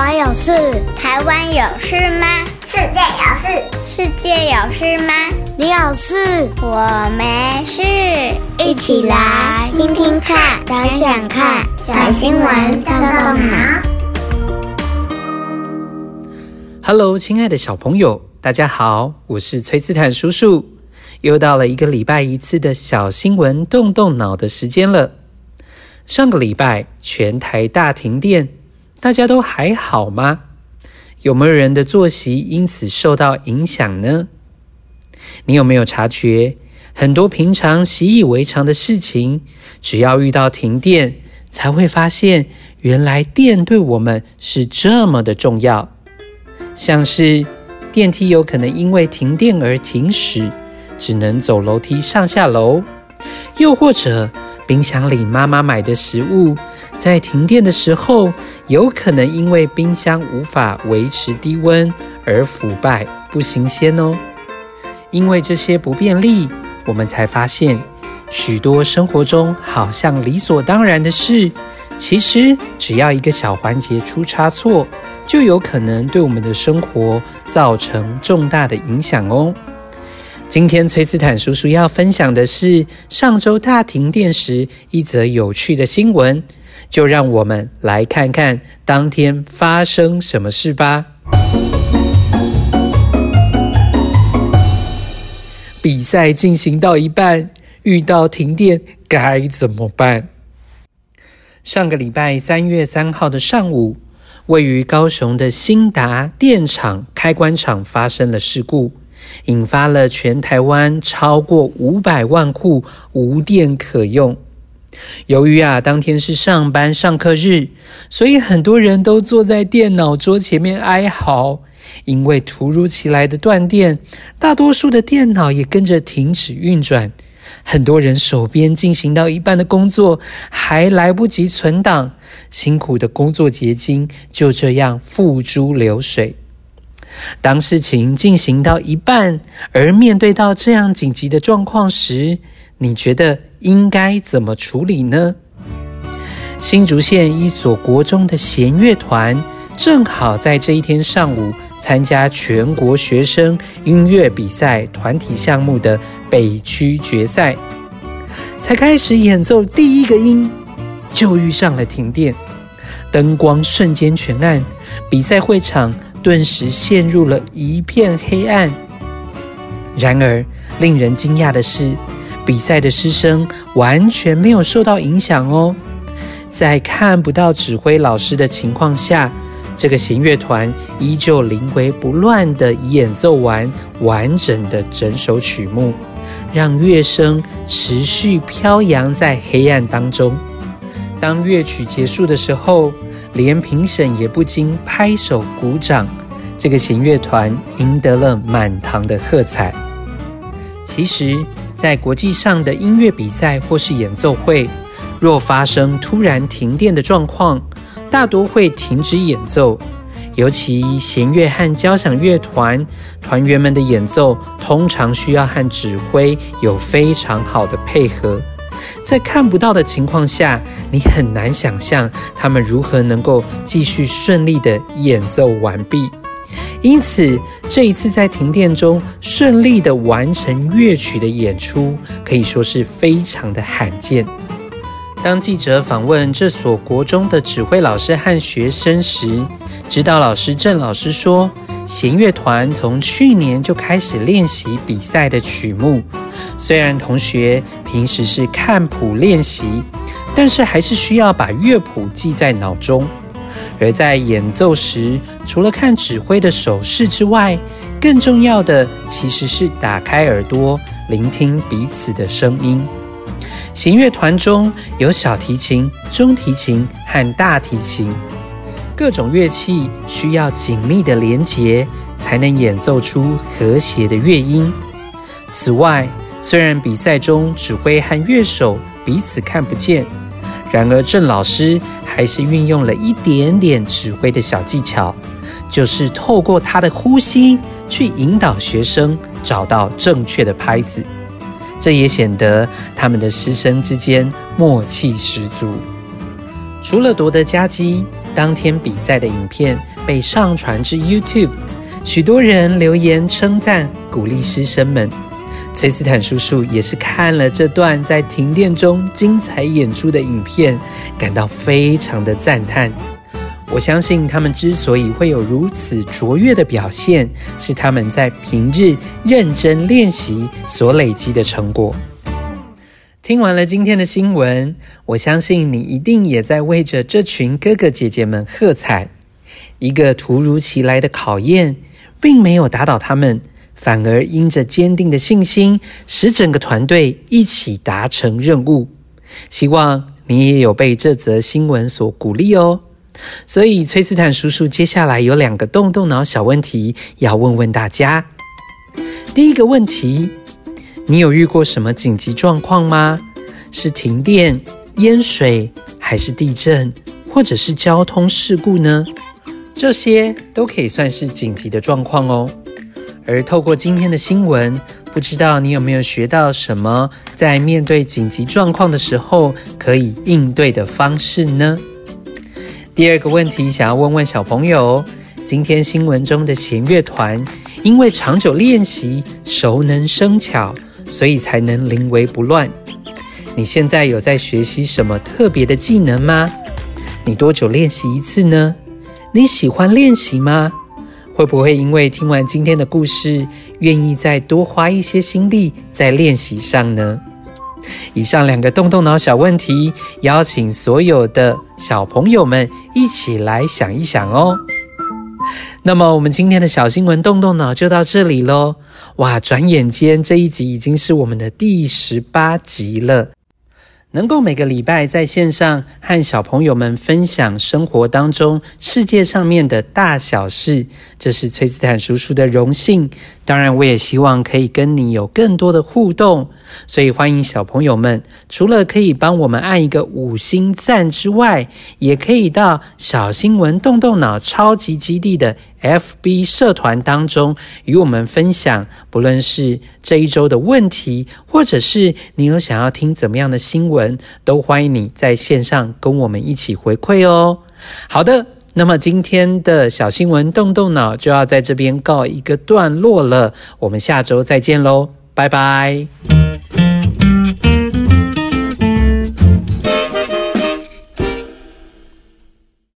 湾有事？台湾有事吗？世界有事？世界有事吗？你有事？我没事。一起来听听看，想想看，小新闻动动脑。Hello，亲爱的小朋友，大家好，我是崔斯坦叔叔。又到了一个礼拜一次的小新闻动动脑的时间了。上个礼拜全台大停电。大家都还好吗？有没有人的作息因此受到影响呢？你有没有察觉，很多平常习以为常的事情，只要遇到停电，才会发现原来电对我们是这么的重要。像是电梯有可能因为停电而停驶，只能走楼梯上下楼；又或者冰箱里妈妈买的食物，在停电的时候，有可能因为冰箱无法维持低温而腐败不新鲜哦。因为这些不便利，我们才发现许多生活中好像理所当然的事，其实只要一个小环节出差错，就有可能对我们的生活造成重大的影响哦。今天崔斯坦叔叔要分享的是上周大停电时一则有趣的新闻。就让我们来看看当天发生什么事吧。比赛进行到一半，遇到停电该怎么办？上个礼拜三月三号的上午，位于高雄的兴达电厂开关厂发生了事故，引发了全台湾超过五百万户无电可用。由于啊，当天是上班上课日，所以很多人都坐在电脑桌前面哀嚎。因为突如其来的断电，大多数的电脑也跟着停止运转。很多人手边进行到一半的工作还来不及存档，辛苦的工作结晶就这样付诸流水。当事情进行到一半，而面对到这样紧急的状况时，你觉得应该怎么处理呢？新竹县一所国中的弦乐团正好在这一天上午参加全国学生音乐比赛团体项目的北区决赛，才开始演奏第一个音，就遇上了停电，灯光瞬间全暗，比赛会场顿时陷入了一片黑暗。然而，令人惊讶的是，比赛的师生完全没有受到影响哦，在看不到指挥老师的情况下，这个弦乐团依旧临危不乱地演奏完完整的整首曲目，让乐声持续飘扬在黑暗当中。当乐曲结束的时候，连评审也不禁拍手鼓掌，这个弦乐团赢得了满堂的喝彩。其实。在国际上的音乐比赛或是演奏会，若发生突然停电的状况，大多会停止演奏。尤其弦乐和交响乐团团员们的演奏，通常需要和指挥有非常好的配合。在看不到的情况下，你很难想象他们如何能够继续顺利的演奏完毕。因此，这一次在停电中顺利的完成乐曲的演出，可以说是非常的罕见。当记者访问这所国中的指挥老师和学生时，指导老师郑老师说，弦乐团从去年就开始练习比赛的曲目，虽然同学平时是看谱练习，但是还是需要把乐谱记在脑中。而在演奏时，除了看指挥的手势之外，更重要的其实是打开耳朵，聆听彼此的声音。弦乐团中有小提琴、中提琴和大提琴，各种乐器需要紧密的连结，才能演奏出和谐的乐音。此外，虽然比赛中指挥和乐手彼此看不见，然而郑老师。还是运用了一点点指挥的小技巧，就是透过他的呼吸去引导学生找到正确的拍子，这也显得他们的师生之间默契十足。除了夺得佳绩，当天比赛的影片被上传至 YouTube，许多人留言称赞，鼓励师生们。崔斯坦叔叔也是看了这段在停电中精彩演出的影片，感到非常的赞叹。我相信他们之所以会有如此卓越的表现，是他们在平日认真练习所累积的成果。听完了今天的新闻，我相信你一定也在为着这群哥哥姐姐们喝彩。一个突如其来的考验，并没有打倒他们，反而因着坚定的信心，使整个团队一起达成任务。希望你也有被这则新闻所鼓励哦。所以，崔斯坦叔叔接下来有两个动动脑小问题要问问大家。第一个问题，你有遇过什么紧急状况吗？是停电、淹水，还是地震，或者是交通事故呢？这些都可以算是紧急的状况哦。而透过今天的新闻，不知道你有没有学到什么在面对紧急状况的时候可以应对的方式呢？第二个问题，想要问问小朋友：今天新闻中的弦乐团，因为长久练习，熟能生巧，所以才能临危不乱。你现在有在学习什么特别的技能吗？你多久练习一次呢？你喜欢练习吗？会不会因为听完今天的故事，愿意再多花一些心力在练习上呢？以上两个动动脑小问题，邀请所有的小朋友们一起来想一想哦。那么，我们今天的小新闻动动脑就到这里喽。哇，转眼间这一集已经是我们的第十八集了。能够每个礼拜在线上和小朋友们分享生活当中世界上面的大小事，这是崔斯坦叔叔的荣幸。当然，我也希望可以跟你有更多的互动，所以欢迎小朋友们，除了可以帮我们按一个五星赞之外，也可以到小新闻动动脑超级基地的 FB 社团当中与我们分享，不论是这一周的问题，或者是你有想要听怎么样的新闻，都欢迎你在线上跟我们一起回馈哦。好的，那么今天的小新闻动动脑就要在这边告一个段落了，我们下周再见喽，拜拜。